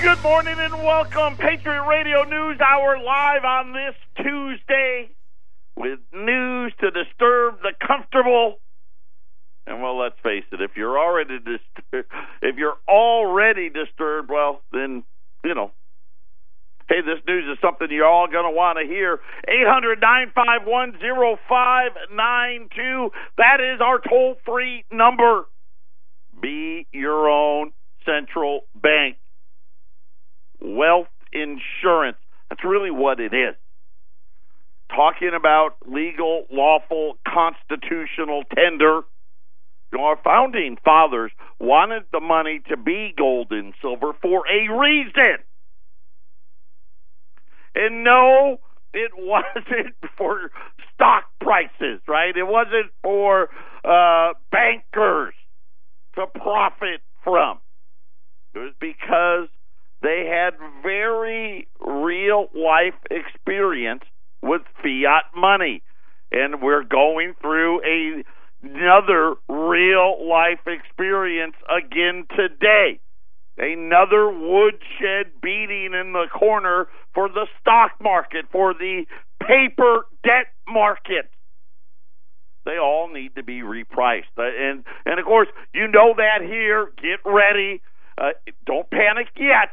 Good morning and welcome. Patriot Radio News Hour live on this Tuesday with news to disturb the comfortable. And well, let's face it, if you're already disturbed, if you're already disturbed, well, then, you know, hey, this news is something you're all going to want to hear. Eight hundred nine five one zero five nine two. That is our toll free number. Be your own central bank. Wealth insurance. That's really what it is. Talking about legal, lawful, constitutional tender. Our founding fathers wanted the money to be gold and silver for a reason. And no, it wasn't for stock prices, right? It wasn't for uh, bankers to profit from. It was because they had very real life experience with fiat money. And we're going through a, another real life experience again today. Another woodshed beating in the corner for the stock market, for the paper debt market. They all need to be repriced. Uh, and and of course, you know that here. Get ready. Uh, don't panic yet.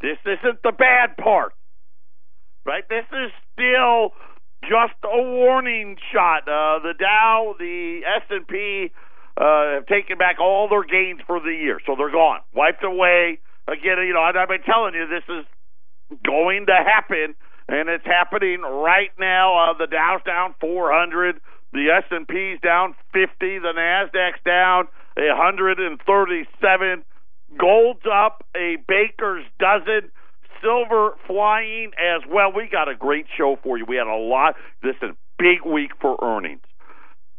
This isn't the bad part. Right? This is still just a warning shot. Uh, the Dow, the S&P uh, have taken back all their gains for the year, so they're gone, wiped away. Again, you know, I've been telling you this is going to happen, and it's happening right now. Uh, the Dow's down 400, the S&P's down 50, the Nasdaq's down 137. Gold's up a baker's dozen. Silver flying as well. We got a great show for you. We had a lot. Listen, big week for earnings.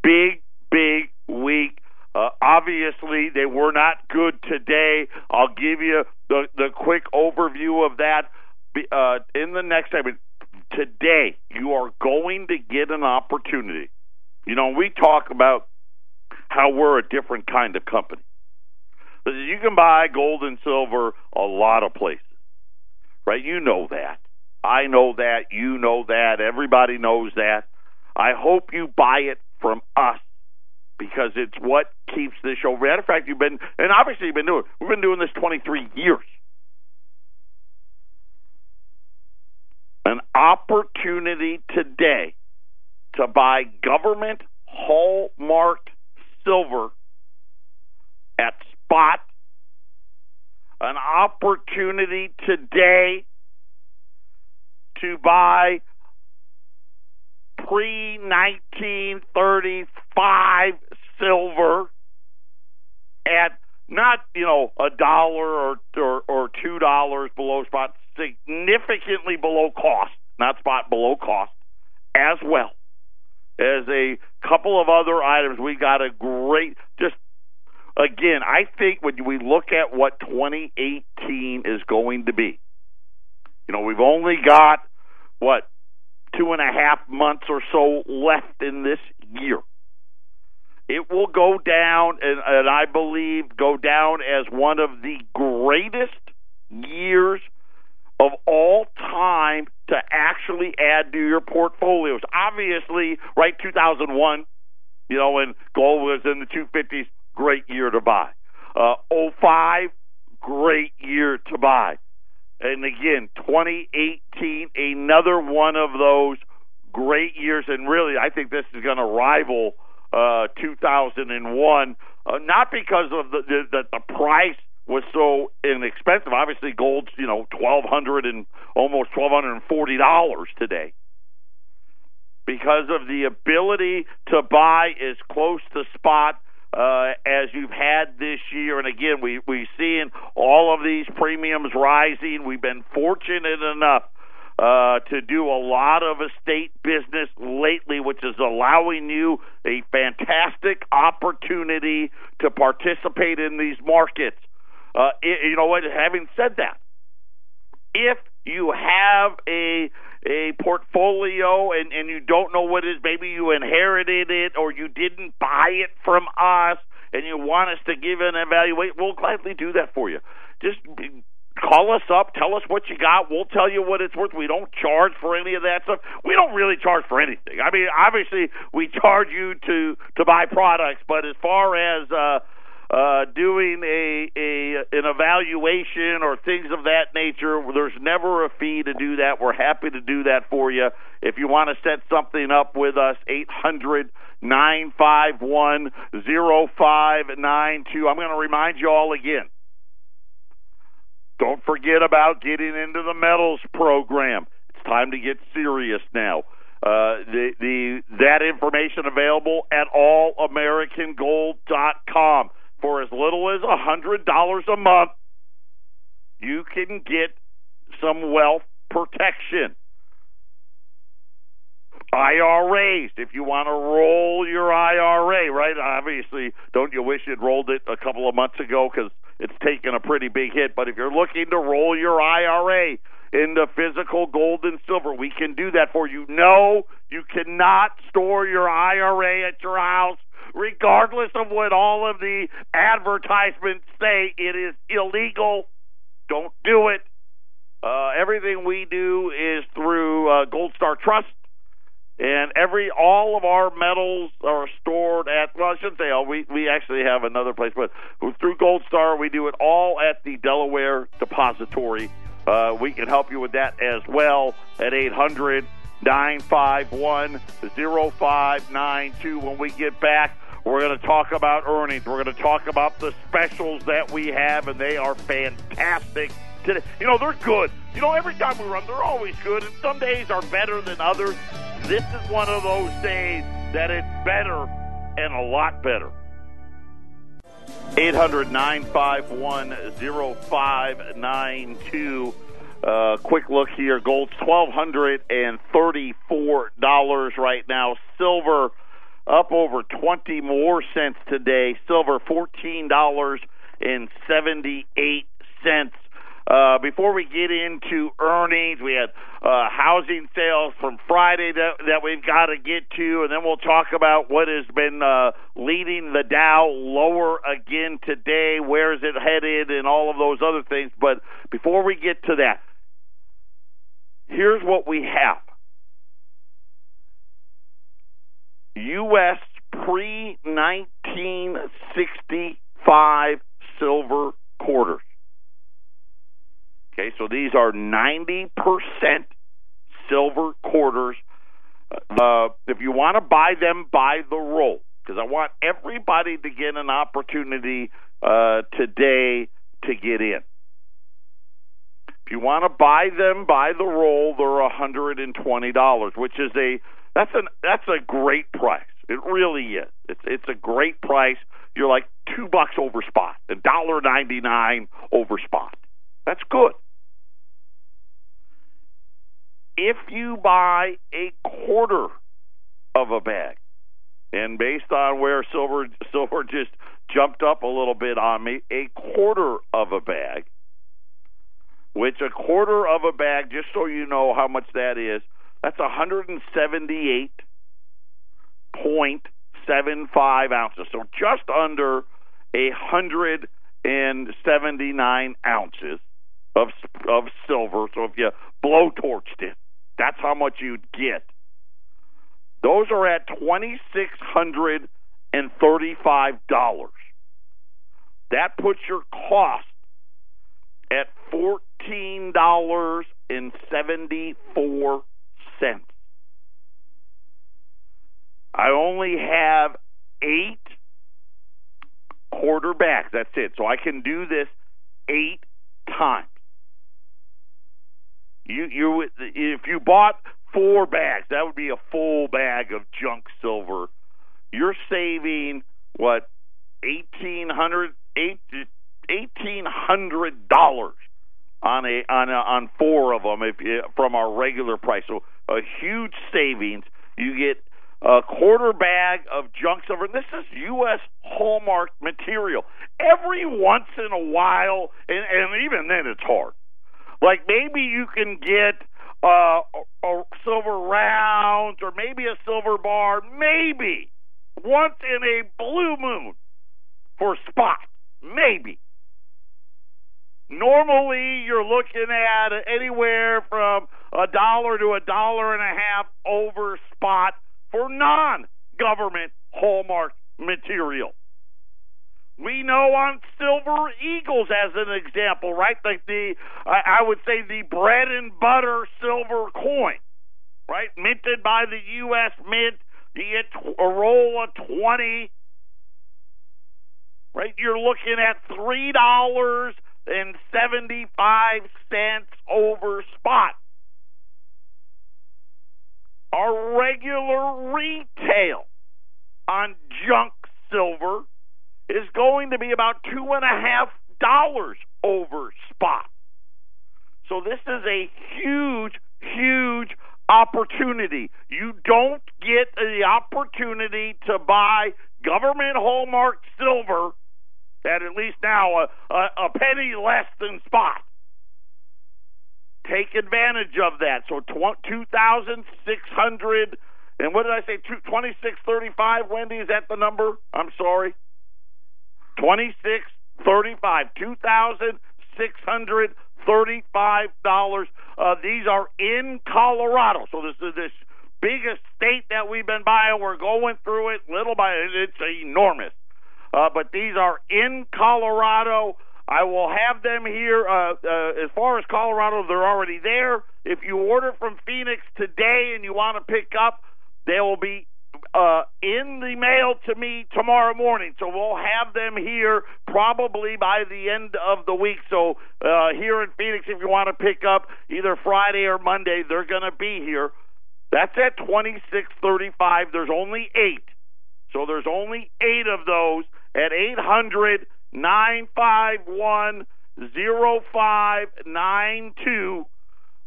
Big, big week. Uh, obviously, they were not good today. I'll give you the the quick overview of that uh, in the next segment. Today, you are going to get an opportunity. You know, we talk about how we're a different kind of company. You can buy gold and silver a lot of places, right? You know that. I know that. You know that. Everybody knows that. I hope you buy it from us because it's what keeps this show. Matter of fact, you've been, and obviously you've been doing. We've been doing this 23 years. An opportunity today to buy government hallmarked silver spot, an opportunity today to buy pre 1935 silver at not you know a dollar or, or or two dollars below spot, significantly below cost, not spot below cost, as well as a couple of other items. We got a great just again, I think when we look at what 2018 is going to be, you know, we've only got what two and a half months or so left in this year. It will go down, and, and I believe go down as one of the greatest years of all time to actually add to your portfolios. Obviously, right, 2001, you know, when gold was in the 250s, great year to buy. Uh, 05, great year to buy. And again, 2018, another one of those great years. And really, I think this is going to rival uh, 2001, uh, not because of the, the, the, the price was so inexpensive. Obviously, gold's you know twelve hundred and almost twelve hundred and forty dollars today because of the ability to buy as close to spot uh, as you've had this year. And again, we, we've seen all of these premiums rising. We've been fortunate enough uh, to do a lot of estate business lately, which is allowing you a fantastic opportunity to participate in these markets. Uh, you know what? Having said that, if you have a a portfolio and, and you don't know what it is, maybe you inherited it or you didn't buy it from us and you want us to give an evaluation, we'll gladly do that for you. Just call us up, tell us what you got. We'll tell you what it's worth. We don't charge for any of that stuff. We don't really charge for anything. I mean, obviously we charge you to to buy products, but as far as uh uh, doing a, a an evaluation or things of that nature. There's never a fee to do that. We're happy to do that for you. If you want to set something up with us, eight hundred nine five one zero five nine two. I'm going to remind you all again. Don't forget about getting into the metals program. It's time to get serious now. Uh, the the that information available at allamericangold.com for as little as a hundred dollars a month. You can get some wealth protection. IRAs, if you want to roll your IRA, right? Obviously, don't you wish you'd rolled it a couple of months ago because it's taken a pretty big hit. But if you're looking to roll your IRA into physical gold and silver, we can do that for you. No, you cannot store your IRA at your house regardless of what all of the advertisements say. It is illegal. Don't do it. Uh, everything we do is through uh, Gold Star Trust, and every all of our metals are stored at. Well, I shouldn't say all. We we actually have another place, but through Gold Star, we do it all at the Delaware Depository. Uh, we can help you with that as well at eight hundred nine five one zero five nine two. When we get back, we're going to talk about earnings. We're going to talk about the specials that we have, and they are fantastic. Today. You know, they're good. You know, every time we run, they're always good, and some days are better than others. This is one of those days that it's better and a lot better. 800 951 0592. Uh, quick look here. Gold's $1,234 right now. Silver up over 20 more cents today. Silver $14.78. Uh, before we get into earnings, we had uh, housing sales from Friday that, that we've got to get to, and then we'll talk about what has been uh, leading the Dow lower again today. Where is it headed, and all of those other things. But before we get to that, here's what we have. U.S. pre 1965 silver quarters. Okay, so these are 90% silver quarters. Uh, if you want to buy them, buy the roll because I want everybody to get an opportunity uh, today to get in. If you want to buy them, buy the roll. They're $120, which is a that's an that's a great price. It really is. It's it's a great price. You're like two bucks over spot, a dollar ninety nine over spot. That's good. If you buy a quarter of a bag, and based on where silver silver just jumped up a little bit on me, a quarter of a bag, which a quarter of a bag, just so you know how much that is, that's 178.75 ounces. So just under a 179 ounces of of silver. So if you blow torched it, that's how much you'd get. Those are at twenty six hundred and thirty five dollars. That puts your cost at fourteen dollars and seventy four I only have eight quarter bags. That's it. So I can do this eight times. You you if you bought four bags, that would be a full bag of junk silver. You're saving what eighteen hundred eighteen hundred dollars on a on a, on four of them if from our regular price. So a huge savings. You get a quarter bag of junk silver. This is U.S. hallmark material. Every once in a while, and, and even then it's hard. Like maybe you can get uh, a, a silver round or maybe a silver bar, maybe once in a blue moon for spot, maybe. Normally, you're looking at anywhere from a dollar to a dollar and a half over spot for non government hallmark material. We know on Silver Eagles, as an example, right? Like the, I would say the bread and butter silver coin, right? Minted by the U.S. Mint. Roll of 20, right? You're looking at $3 and 75 cents over spot. Our regular retail on junk silver is going to be about two and a half dollars over spot. So this is a huge, huge opportunity. You don't get the opportunity to buy government hallmark silver at at least now a, a, a penny less than spot. Take advantage of that. So tw- 2,600 and what did I say? 2635 Wendy is that the number? I'm sorry. 2635 $2,635. Uh, these are in Colorado. So this is this biggest state that we've been buying. We're going through it little by it's enormous. Uh, but these are in Colorado. I will have them here. Uh, uh, as far as Colorado, they're already there. If you order from Phoenix today and you want to pick up, they will be uh, in the mail to me tomorrow morning. So we'll have them here probably by the end of the week. So uh, here in Phoenix, if you want to pick up either Friday or Monday, they're going to be here. That's at twenty six thirty five. There's only eight. So there's only eight of those at eight hundred nine five one zero five nine two,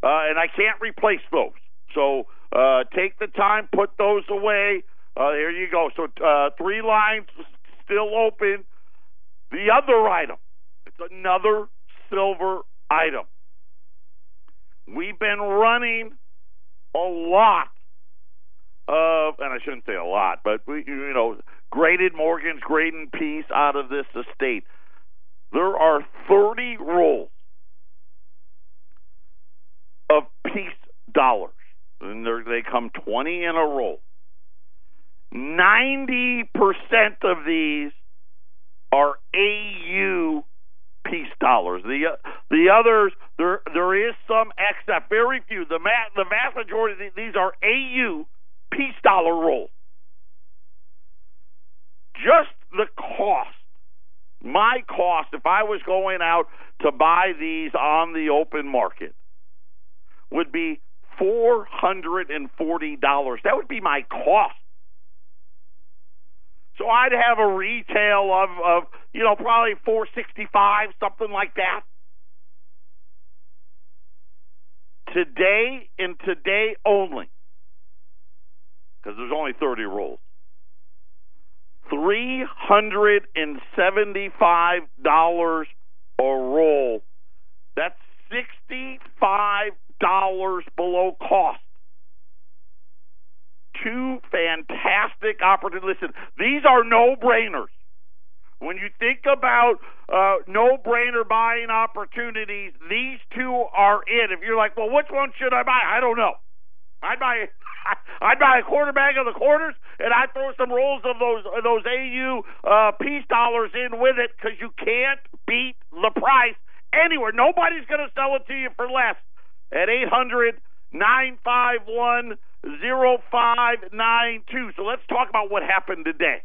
uh, and I can't replace those. So uh, take the time, put those away. Uh, there you go. So uh, three lines still open. The other item, it's another silver item. We've been running a lot of, and I shouldn't say a lot, but we, you know, graded Morgan's grading piece out of this estate. There are 30 rolls of peace dollars, and they come 20 in a roll. 90% of these are AU peace dollars. The the others there there is some except very few. The ma- the vast majority of these are AU peace dollar rolls. Just the cost, my cost, if I was going out to buy these on the open market, would be four hundred and forty dollars. That would be my cost. So I'd have a retail of, of you know probably four sixty five, something like that. Today and today only, because there's only 30 rolls. $375 a roll. That's $65 below cost. Two fantastic opportunities. Listen, these are no brainers. When you think about uh, no brainer buying opportunities, these two are it. If you're like, well, which one should I buy? I don't know. I'd buy I'd buy a quarter bag of the quarters, and I'd throw some rolls of those those AU uh, peace dollars in with it because you can't beat the price anywhere. Nobody's going to sell it to you for less at eight hundred nine five one zero five nine two. So let's talk about what happened today.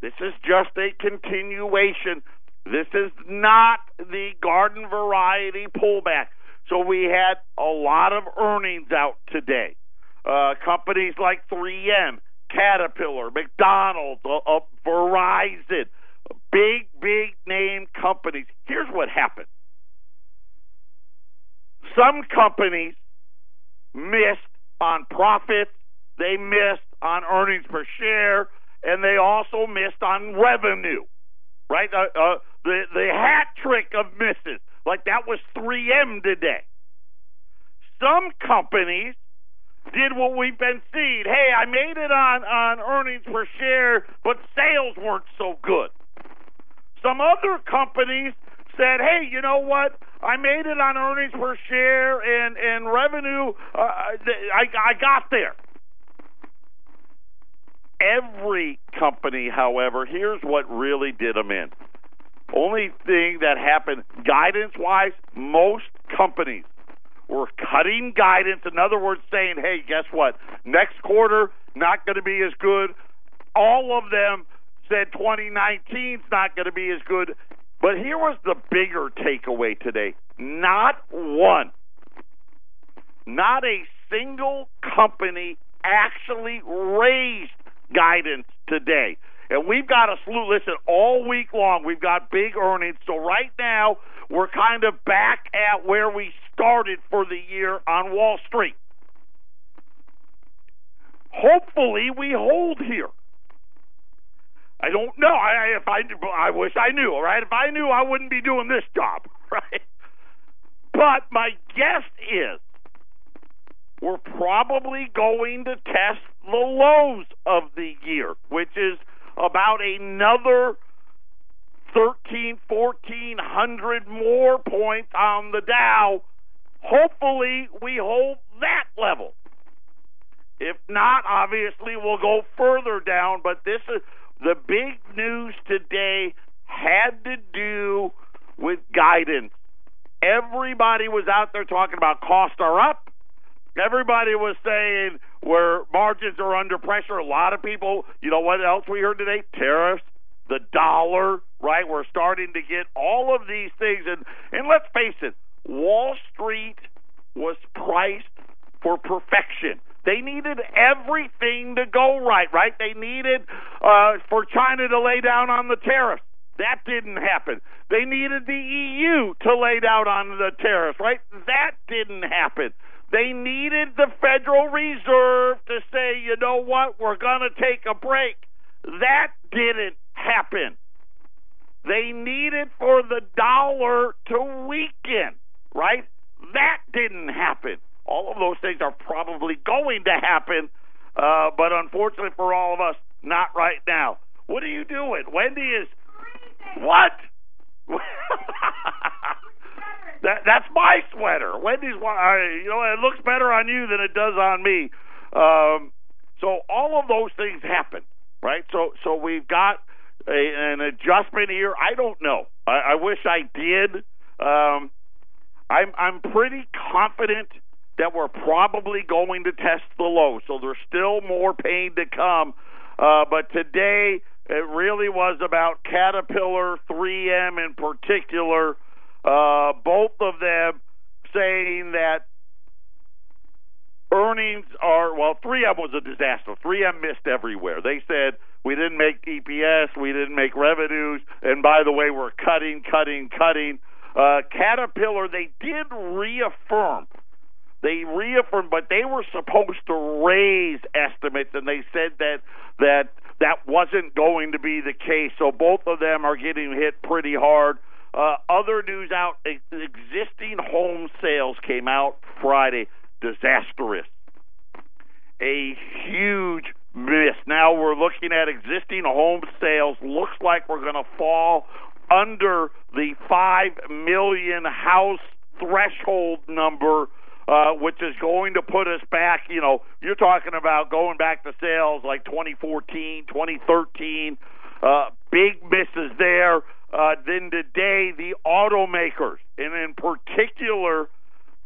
This is just a continuation. This is not the garden variety pullback. So we had a lot of earnings out today. Uh, companies like 3M, Caterpillar, McDonald's, uh, uh, Verizon, big, big name companies. Here's what happened some companies missed on profits, they missed on earnings per share, and they also missed on revenue. Right? Uh, uh, the the hat trick of misses. Like that was 3M today. Some companies did what we've been seeing. Hey, I made it on on earnings per share, but sales weren't so good. Some other companies said, "Hey, you know what? I made it on earnings per share and and revenue. Uh, I I got there." Every company, however, here's what really did them in. Only thing that happened guidance wise, most companies were cutting guidance. In other words, saying, hey, guess what? Next quarter, not going to be as good. All of them said 2019 is not going to be as good. But here was the bigger takeaway today. Not one, not a single company actually raised guidance today. And we've got a slew. Listen, all week long we've got big earnings. So right now we're kind of back at where we started for the year on Wall Street. Hopefully we hold here. I don't know. I, if I, I wish I knew. Right? if I knew, I wouldn't be doing this job. Right. But my guess is we're probably going to test the lows of the year, which is about another 13, 1400 more points on the Dow. Hopefully, we hold that level. If not, obviously, we'll go further down. But this is the big news today had to do with guidance. Everybody was out there talking about costs are up. Everybody was saying where margins are under pressure. A lot of people, you know what else we heard today? Tariffs, the dollar, right? We're starting to get all of these things. And, and let's face it, Wall Street was priced for perfection. They needed everything to go right, right? They needed uh, for China to lay down on the tariffs. That didn't happen. They needed the EU to lay down on the tariffs, right? That didn't happen. They needed the Federal Reserve to say, you know what, we're going to take a break. That didn't happen. They needed for the dollar to weaken, right? That didn't happen. All of those things are probably going to happen, uh, but unfortunately for all of us, not right now. What are you doing? Wendy is. What? That that's my sweater. Wendy's you know it looks better on you than it does on me. Um, so all of those things happen, right? So so we've got a, an adjustment here. I don't know. I, I wish I did. Um, I'm I'm pretty confident that we're probably going to test the low. So there's still more pain to come. Uh, but today it really was about Caterpillar, 3M in particular. Uh, both of them saying that earnings are well 3M was a disaster. 3M missed everywhere. They said we didn't make EPS, we didn't make revenues, and by the way, we're cutting, cutting, cutting. Uh, Caterpillar, they did reaffirm. They reaffirmed, but they were supposed to raise estimates, and they said that that that wasn't going to be the case. So both of them are getting hit pretty hard. Uh, other news out: existing home sales came out Friday. Disastrous. A huge miss. Now we're looking at existing home sales. Looks like we're going to fall under the five million house threshold number. Uh, which is going to put us back, you know, you're talking about going back to sales like 2014, 2013, uh, big misses there uh, then today the automakers, and in particular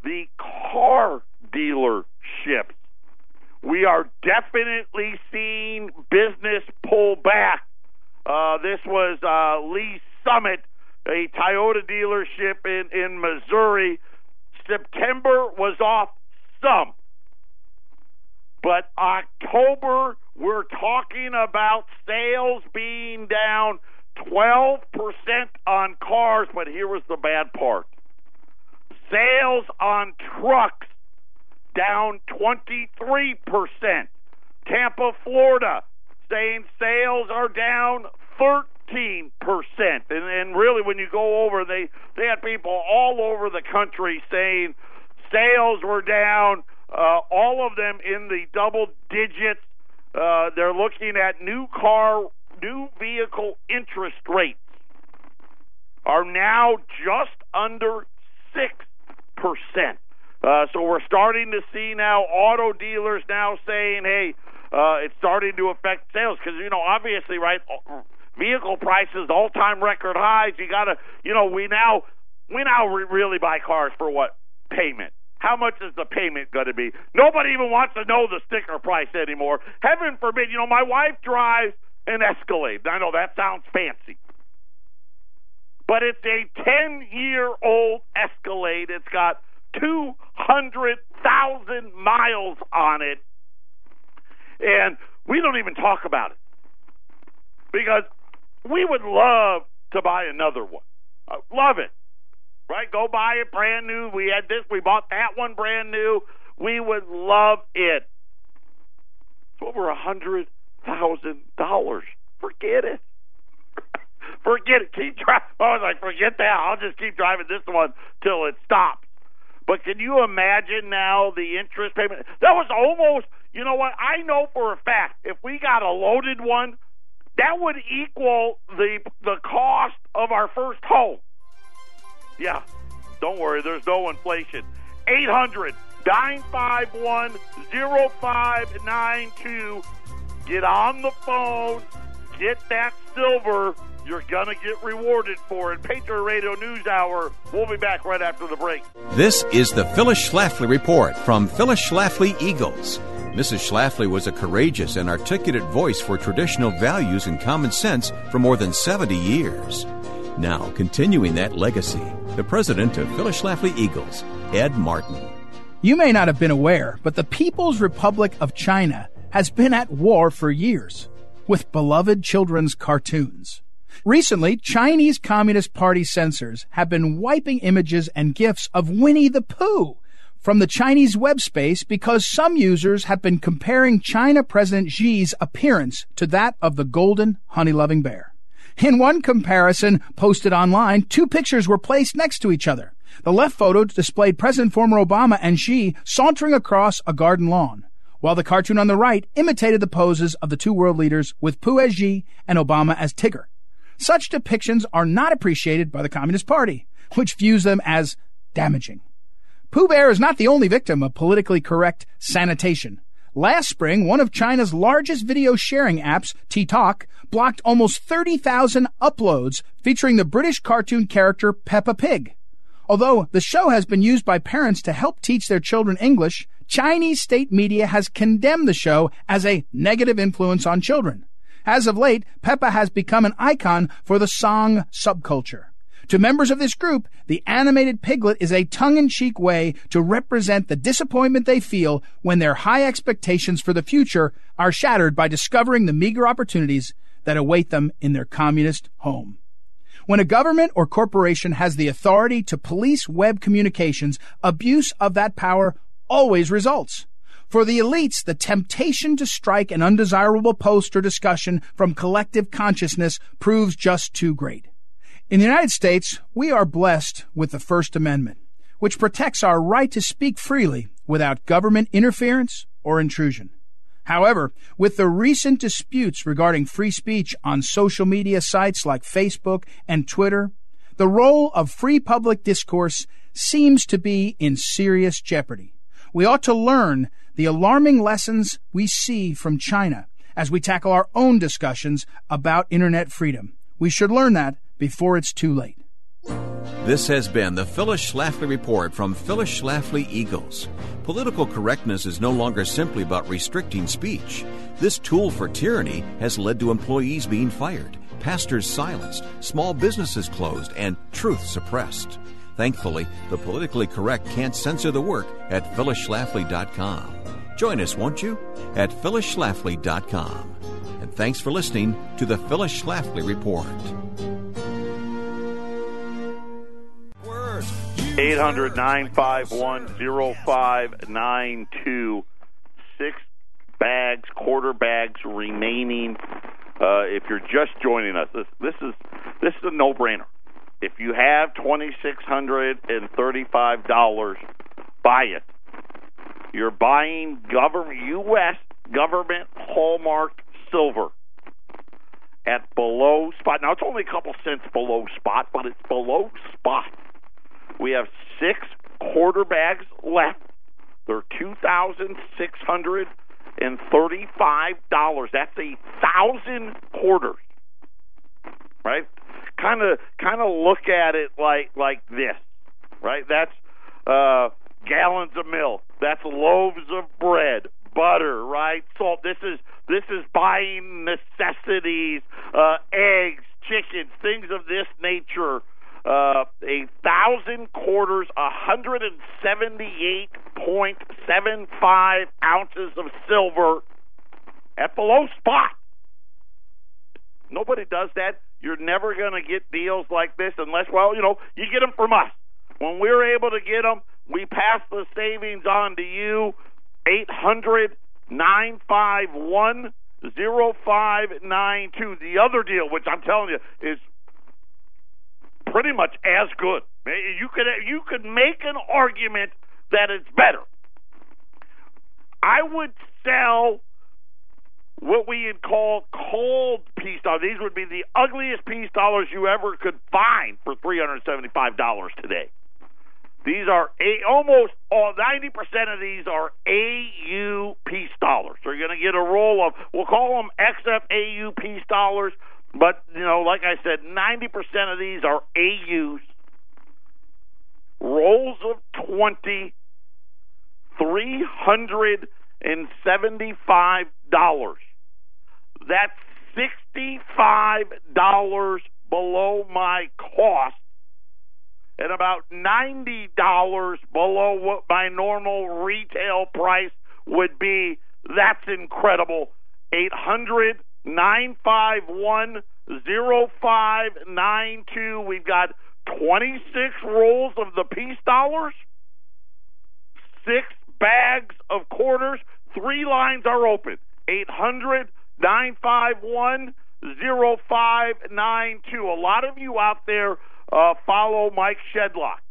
the car dealerships. We are definitely seeing business pull back. Uh, this was uh, Lee Summit, a Toyota dealership in, in Missouri. September was off some. But October, we're talking about sales being down 12% on cars, but here was the bad part. Sales on trucks down 23%. Tampa, Florida, saying sales are down 13%. And, and really, when you go over, they, they had people all over the country saying sales were down, uh, all of them in the double digits. Uh, they're looking at new car new vehicle interest rates are now just under 6%. Uh, so we're starting to see now auto dealers now saying, hey, uh, it's starting to affect sales because, you know, obviously, right, vehicle prices, all time record highs. You got to, you know, we now, we now re- really buy cars for what? Payment. How much is the payment going to be? Nobody even wants to know the sticker price anymore. Heaven forbid, you know, my wife drives an Escalade. I know that sounds fancy but it's a 10 year old Escalade. It's got 200,000 miles on it. And we don't even talk about it because we would love to buy another one. Uh, love it. Right? Go buy it brand new. We had this, we bought that one brand new. We would love it. It's over a hundred thousand dollars. Forget it. Forget it. Keep driving. I was like, forget that. I'll just keep driving this one till it stops. But can you imagine now the interest payment? That was almost, you know what? I know for a fact if we got a loaded one, that would equal the the cost of our first home. Yeah, don't worry, there's no inflation. 800 951 0592. Get on the phone, get that silver you're going to get rewarded for it. Patriot Radio News Hour. We'll be back right after the break. This is the Phyllis Schlafly Report from Phyllis Schlafly Eagles. Mrs. Schlafly was a courageous and articulate voice for traditional values and common sense for more than 70 years. Now, continuing that legacy, the president of Phyllis Schlafly Eagles, Ed Martin. You may not have been aware, but the People's Republic of China has been at war for years with beloved children's cartoons. Recently, Chinese Communist Party censors have been wiping images and GIFs of Winnie the Pooh from the Chinese web space because some users have been comparing China President Xi's appearance to that of the golden honey-loving bear. In one comparison posted online, two pictures were placed next to each other. The left photo displayed President former Obama and Xi sauntering across a garden lawn, while the cartoon on the right imitated the poses of the two world leaders with Pooh as Xi and Obama as Tigger. Such depictions are not appreciated by the Communist Party, which views them as damaging. Pooh Bear is not the only victim of politically correct sanitation. Last spring, one of China's largest video sharing apps, TikTok, blocked almost 30,000 uploads featuring the British cartoon character Peppa Pig. Although the show has been used by parents to help teach their children English, Chinese state media has condemned the show as a negative influence on children. As of late, Peppa has become an icon for the sang subculture. To members of this group, the animated piglet is a tongue-in-cheek way to represent the disappointment they feel when their high expectations for the future are shattered by discovering the meager opportunities that await them in their communist home. When a government or corporation has the authority to police web communications, abuse of that power always results. For the elites, the temptation to strike an undesirable post or discussion from collective consciousness proves just too great. In the United States, we are blessed with the First Amendment, which protects our right to speak freely without government interference or intrusion. However, with the recent disputes regarding free speech on social media sites like Facebook and Twitter, the role of free public discourse seems to be in serious jeopardy. We ought to learn the alarming lessons we see from China as we tackle our own discussions about internet freedom. We should learn that before it's too late. This has been the Phyllis Schlafly Report from Phyllis Schlafly Eagles. Political correctness is no longer simply about restricting speech. This tool for tyranny has led to employees being fired, pastors silenced, small businesses closed, and truth suppressed. Thankfully, the politically correct can't censor the work at phyllisschlafly.com. Join us, won't you? At phyllisschlafly.com. And thanks for listening to the Phyllis Schlafly Report. 800 951 0592. Six bags, quarter bags remaining. Uh, if you're just joining us, this, this is this is a no-brainer. If you have twenty six hundred and thirty five dollars, buy it. You're buying government U.S. government hallmark silver at below spot. Now it's only a couple cents below spot, but it's below spot. We have six quarter bags left. They're two thousand six hundred and thirty-five dollars. That's a thousand quarters, right? Kind of, kind of look at it like like this, right? That's uh, gallons of milk. That's loaves of bread, butter, right? Salt. This is this is buying necessities, uh, eggs, chickens, things of this nature. Uh, a thousand quarters, a hundred and seventy-eight point seven five ounces of silver at below spot. Nobody does that. You're never going to get deals like this unless, well, you know, you get them from us. When we're able to get them, we pass the savings on to you. Eight hundred nine five one zero five nine two. The other deal, which I'm telling you, is pretty much as good. You could you could make an argument that it's better. I would sell what we would call cull peace dollars. These would be the ugliest peace dollars you ever could find for three hundred seventy-five dollars today. These are a, almost all ninety percent of these are AU peace dollars. So you're going to get a roll of we'll call them XFAU peace dollars, but you know, like I said, ninety percent of these are AUs. Rolls of twenty, three hundred and seventy-five dollars. That's sixty-five dollars below my cost and about $90 below what my normal retail price would be. That's incredible. 800 951 0592. We've got 26 rolls of the peace dollars, six bags of quarters, three lines are open. 800 951 0592. A lot of you out there uh, follow Mike Shedlock.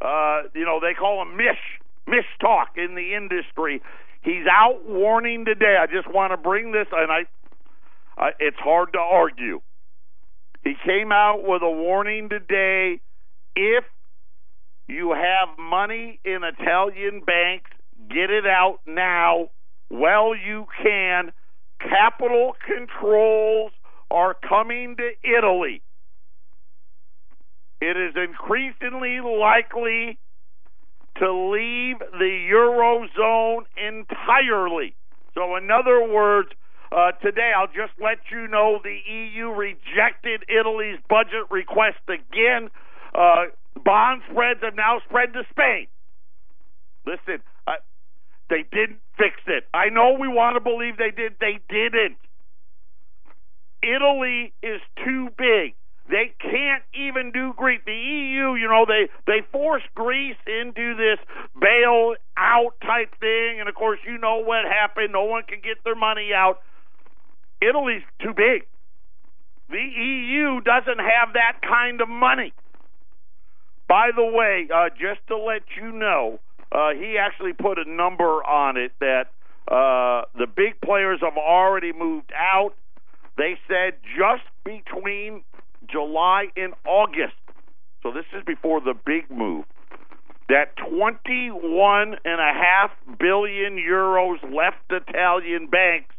Uh, you know, they call him Mish, Mish Talk in the industry. He's out warning today. I just want to bring this, and I, I, it's hard to argue. He came out with a warning today. If you have money in Italian banks, get it out now. Well, you can. Capital controls are coming to Italy it is increasingly likely to leave the Eurozone entirely. So, in other words, uh, today I'll just let you know the EU rejected Italy's budget request again. Uh, bond spreads have now spread to Spain. Listen, uh, they didn't fix it. I know we want to believe they did. They didn't. Italy is too big. They can't even do Greece. The EU, you know, they they forced Greece into this bail out type thing, and of course, you know what happened. No one can get their money out. Italy's too big. The EU doesn't have that kind of money. By the way, uh, just to let you know, uh, he actually put a number on it that uh, the big players have already moved out. They said just between July and August, so this is before the big move, that 21 and a half billion euros left Italian banks.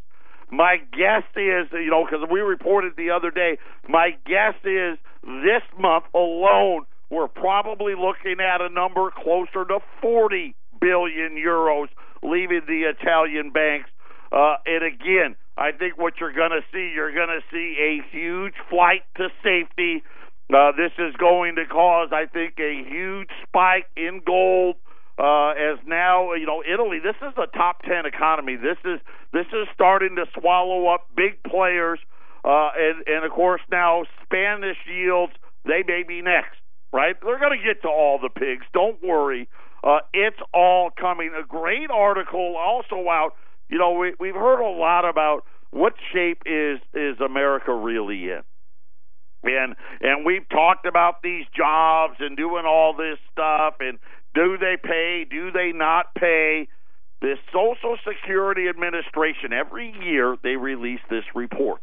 My guess is, you know, because we reported the other day, my guess is this month alone, we're probably looking at a number closer to 40 billion euros leaving the Italian banks. Uh, and again, I think what you're going to see, you're going to see a huge flight to safety. Uh, this is going to cause, I think, a huge spike in gold. Uh, as now, you know, Italy. This is a top ten economy. This is this is starting to swallow up big players, uh, and and of course now Spanish yields. They may be next, right? They're going to get to all the pigs. Don't worry. Uh, it's all coming. A great article also out you know, we, we've heard a lot about what shape is is America really in, and and we've talked about these jobs and doing all this stuff, and do they pay? Do they not pay? The Social Security Administration every year they release this report.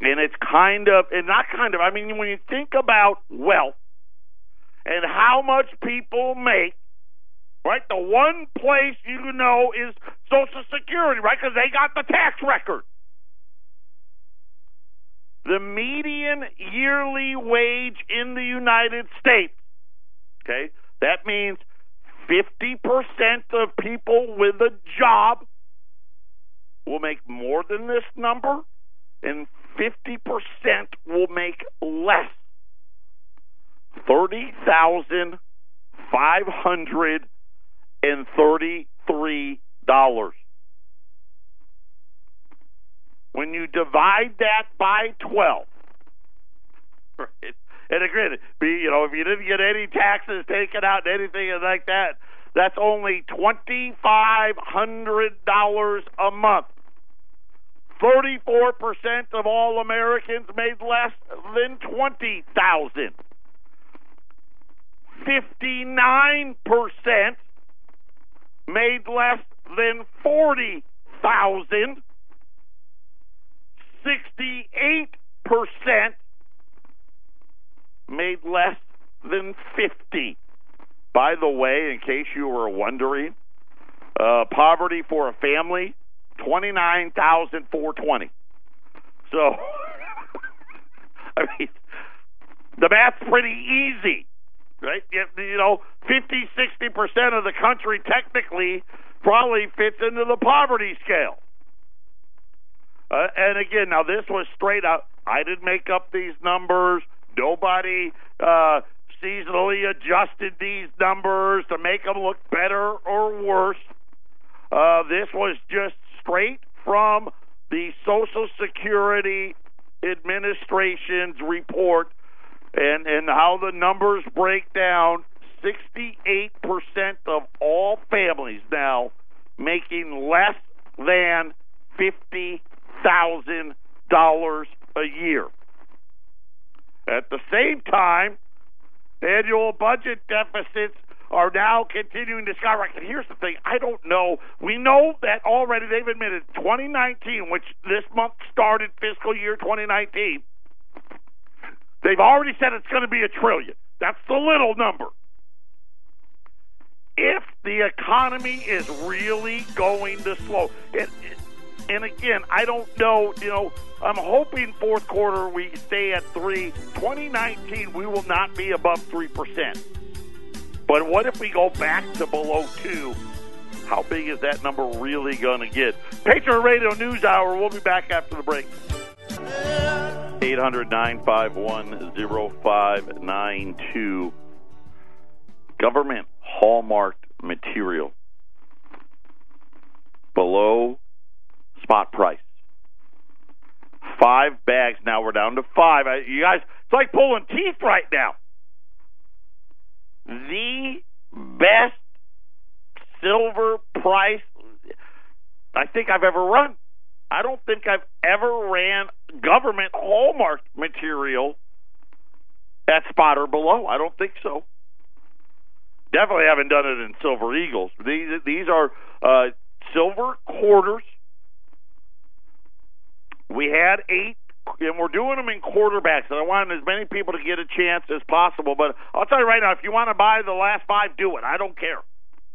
And it's kind of, and not kind of, I mean, when you think about wealth and how much people make, right, the one place you know is Social Security, right, because they got the tax record. The median yearly wage in the United States, okay, that means 50% of people with a job will make more than this number, and 50% will make less. $30,533. When you divide that by 12, right, and again, be you know, if you didn't get any taxes taken out, and anything like that, that's only twenty five hundred dollars a month. Thirty four percent of all Americans made less than twenty thousand. Fifty nine percent made less than forty thousand. Sixty eight percent made less than 50. By the way, in case you were wondering, uh, poverty for a family, 29,420. So, I mean, the math's pretty easy, right? You, know, 50, 60% of the country technically probably fits into the poverty scale. Uh, and again, now this was straight up. I didn't make up these numbers. Nobody uh, seasonally adjusted these numbers to make them look better or worse. Uh, this was just straight from the Social Security Administration's report and, and how the numbers break down. 68% of all families now making less than $50,000 a year. At the same time, annual budget deficits are now continuing to skyrocket. Here's the thing I don't know. We know that already they've admitted 2019, which this month started fiscal year 2019, they've already said it's going to be a trillion. That's the little number. If the economy is really going to slow, it, and again, I don't know, you know, I'm hoping fourth quarter we stay at three. 2019, we will not be above 3%. But what if we go back to below two? How big is that number really going to get? Patriot Radio News Hour. We'll be back after the break. 800 951 0592. Government hallmarked material below spot price. Five bags. Now we're down to five. You guys, it's like pulling teeth right now. The best silver price I think I've ever run. I don't think I've ever ran government hallmark material at spot or below. I don't think so. Definitely haven't done it in silver eagles. These these are uh, silver quarters we had eight, and we're doing them in quarter bags. And I want as many people to get a chance as possible. But I'll tell you right now, if you want to buy the last five, do it. I don't care.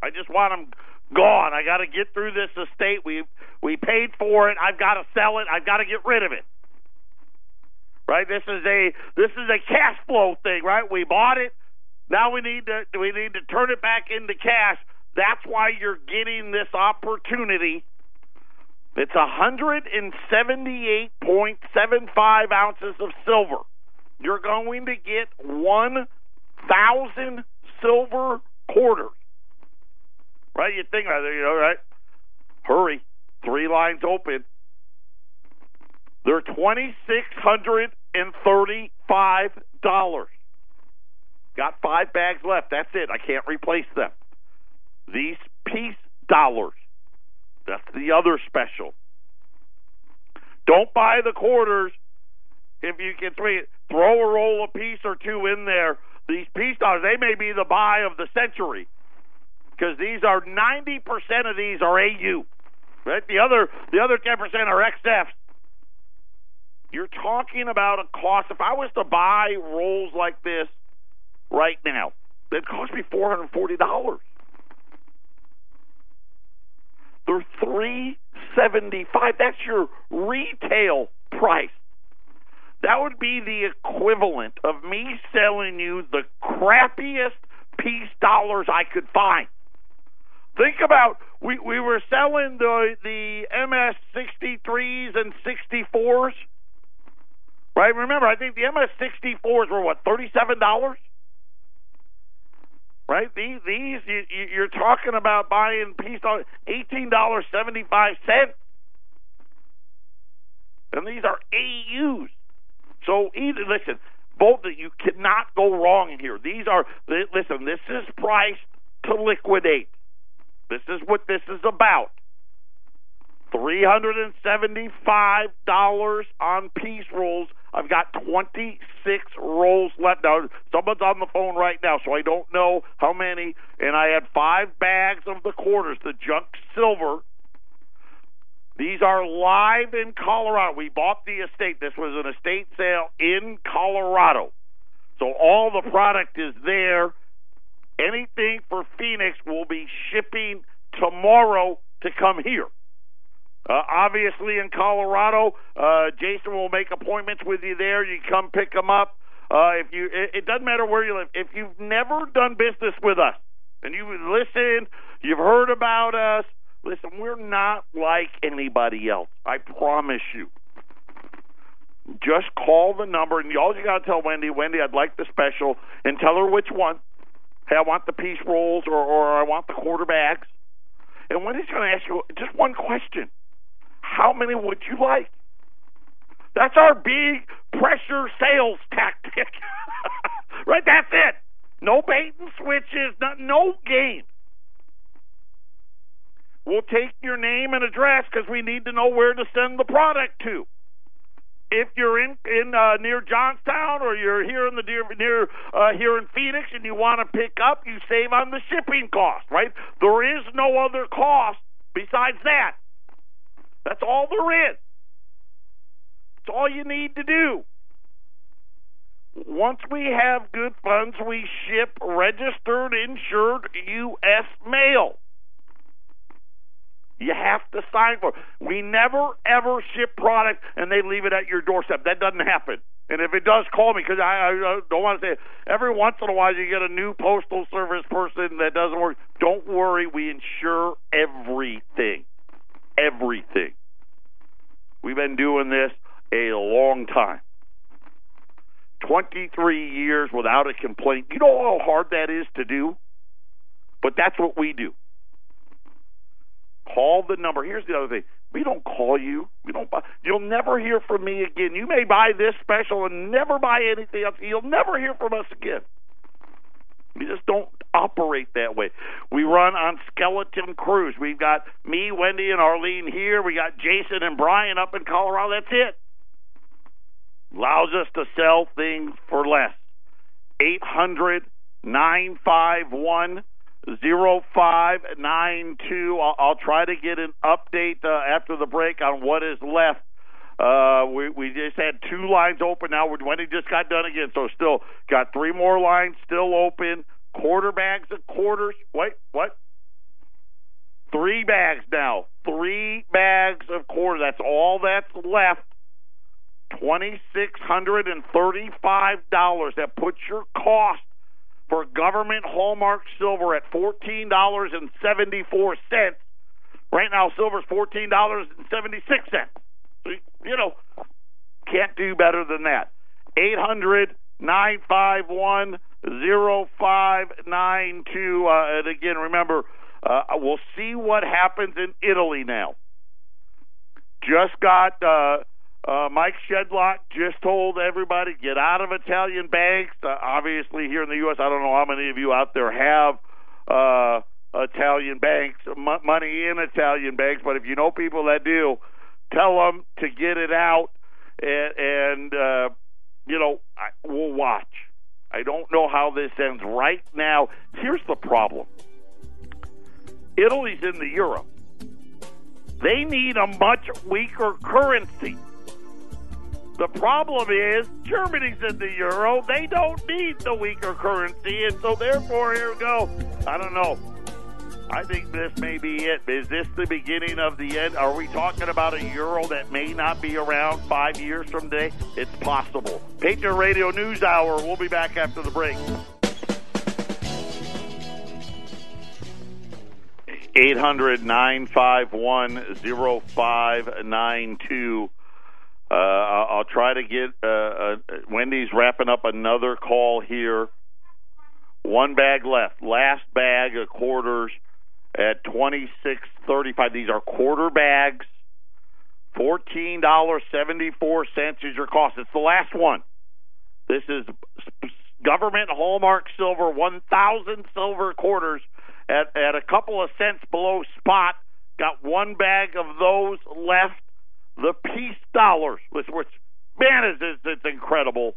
I just want them gone. I got to get through this estate. We we paid for it. I've got to sell it. I've got to get rid of it. Right? This is a this is a cash flow thing, right? We bought it. Now we need to we need to turn it back into cash. That's why you're getting this opportunity it's 178.75 ounces of silver. You're going to get 1,000 silver quarters. Right? You think about it, you know, right? Hurry. Three lines open. They're $2,635. Got five bags left. That's it. I can't replace them. These peace dollars that's the other special. Don't buy the quarters if you can throw a roll a piece or two in there. These peace dollars, they may be the buy of the century because these are 90% of these are AU. Right? The other the other 10% are XFs. You're talking about a cost. If I was to buy rolls like this right now, it'd cost me four hundred forty dollars. They're three seventy five. That's your retail price. That would be the equivalent of me selling you the crappiest peace dollars I could find. Think about we we were selling the the MS 63s and 64s. Right? Remember, I think the MS 64s were what, $37? Right? These these you, you're talking about buying peace dollars $18.75 and these are AUs. So either listen, both that you cannot go wrong in here. These are listen. This is priced to liquidate. This is what this is about. Three hundred and seventy-five dollars on peace rolls. I've got twenty-six rolls left. Now someone's on the phone right now, so I don't know how many. And I had five bags of the quarters, the junk silver these are live in Colorado. We bought the estate. This was an estate sale in Colorado. So all the product is there. Anything for Phoenix will be shipping tomorrow to come here. Uh, obviously, in Colorado, uh, Jason will make appointments with you there. You come pick them up. Uh, if you, it, it doesn't matter where you live. If you've never done business with us and you listen, you've heard about us, Listen, we're not like anybody else. I promise you. Just call the number, and all you got to tell Wendy, Wendy, I'd like the special, and tell her which one. Hey, I want the peace rolls, or, or I want the quarter bags. And Wendy's going to ask you just one question: How many would you like? That's our big pressure sales tactic, right? That's it. No bait and switches, no, no games. We'll take your name and address because we need to know where to send the product to. If you're in in uh, near Johnstown or you're here in the near, near uh, here in Phoenix and you want to pick up, you save on the shipping cost, right? There is no other cost besides that. That's all there is. That's all you need to do. Once we have good funds, we ship registered, insured U.S. mail. You have to sign for it. We never, ever ship product and they leave it at your doorstep. That doesn't happen. And if it does, call me because I, I don't want to say it. every once in a while you get a new postal service person that doesn't work. Don't worry, we insure everything, everything. We've been doing this a long time. 23 years without a complaint. You know how hard that is to do? But that's what we do. Call the number. Here's the other thing. We don't call you. We don't buy. You'll never hear from me again. You may buy this special and never buy anything else. You'll never hear from us again. We just don't operate that way. We run on skeleton crews. We've got me, Wendy, and Arlene here. We got Jason and Brian up in Colorado. That's it. Allows us to sell things for less. Eight hundred nine five one zero five nine two. I'll, I'll try to get an update uh, after the break on what is left. Uh, we we just had two lines open now. Wendy just got done again, so still got three more lines still open. Quarter bags of quarters. Wait, what? Three bags now. Three bags of quarter. That's all that's left. $2,635. That puts your cost for government hallmark silver at $14.74. Right now, silver's $14.76. You know, can't do better than that. Eight hundred nine five one zero five nine two. Uh, and again, remember, uh, we'll see what happens in Italy now. Just got uh, uh, Mike Shedlock just told everybody get out of Italian banks. Uh, obviously, here in the U.S., I don't know how many of you out there have uh, Italian banks, m- money in Italian banks, but if you know people that do, tell them to get it out, and, and uh, you know I, we'll watch. I don't know how this ends right now. Here's the problem: Italy's in the euro. They need a much weaker currency The problem is Germany's in the euro. They don't need the weaker currency, and so therefore, here we go. I don't know. I think this may be it. Is this the beginning of the end? Are we talking about a euro that may not be around five years from today? It's possible. Patriot Radio News Hour. We'll be back after the break. 800 951 0592. Uh, I'll try to get uh, uh, Wendy's wrapping up another call here. One bag left. Last bag of quarters at twenty six thirty five. These are quarter bags. Fourteen dollars seventy four cents is your cost. It's the last one. This is government hallmark silver, one thousand silver quarters at at a couple of cents below spot. Got one bag of those left the peace dollars, which, which man is this it's incredible.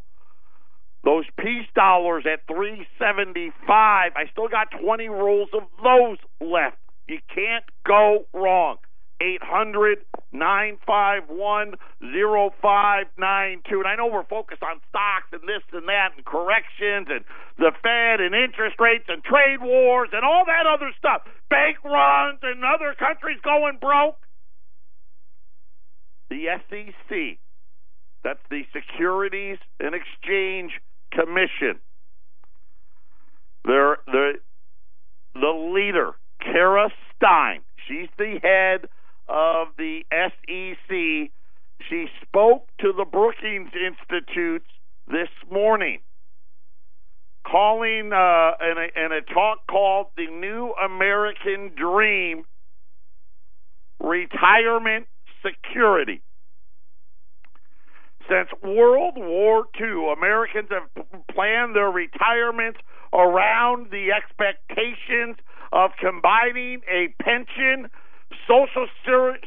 Those peace dollars at 375. I still got 20 rolls of those left. You can't go wrong. 800 951 0592. And I know we're focused on stocks and this and that and corrections and the Fed and interest rates and trade wars and all that other stuff. Bank runs and other countries going broke the SEC, that's the Securities and Exchange Commission. They're, the the leader, Kara Stein. She's the head of the SEC. She spoke to the Brookings Institute this morning, calling uh, in, a, in a talk called "The New American Dream: Retirement security. Since World War II, Americans have planned their retirements around the expectations of combining a pension, Social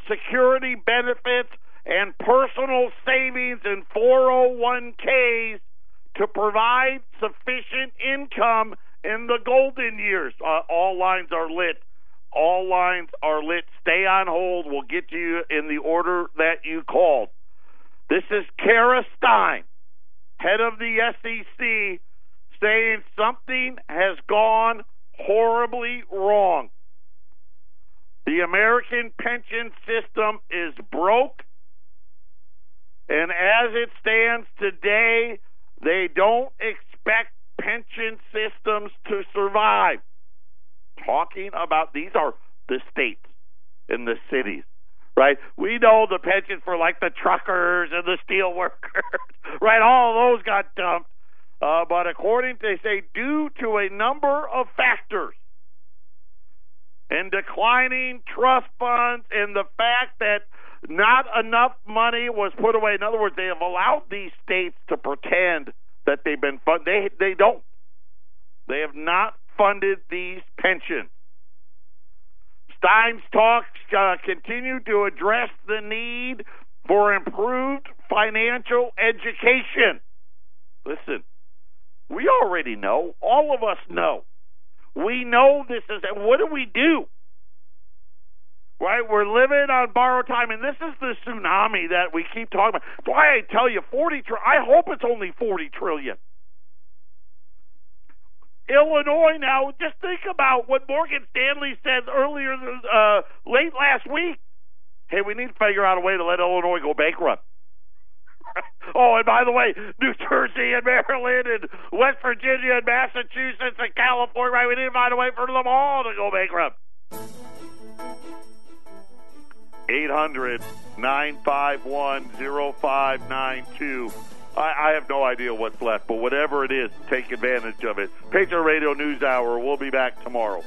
Security benefits, and personal savings in 401ks to provide sufficient income in the golden years. Uh, all lines are lit. All lines are lit. Stay on hold. We'll get to you in the order that you called. This is Kara Stein, head of the SEC, saying something has gone horribly wrong. The American pension system is broke, and as it stands today, they don't expect pension systems to survive talking about these are the states and the cities right? We know the pensions for like the truckers and the steel workers, right? All those got dumped. Uh, but according to, say, due to a number of factors, and declining trust funds, and the fact that not enough money was put away. In other words, they have allowed these states to pretend that they've been funded. They they don't. They have not funded these pensions. Stein's talks uh, continue to address the need for improved financial education. Listen, we already know. All of us know. We know this is. What do we do? Right? We're living on borrowed time, and this is the tsunami that we keep talking about. That's why I tell you, forty. Tr- I hope it's only forty trillion. Illinois now, just think about what Morgan Stanley said earlier, uh, late last week. Hey, we need to figure out a way to let Illinois go bankrupt. oh, and by the way, New Jersey and Maryland and West Virginia and Massachusetts and California, right? We need to find a way for them all to go bankrupt. 800 951 0592. I, I have no idea what's left, but whatever it is, take advantage of it. Patriot Radio News Hour. We'll be back tomorrow.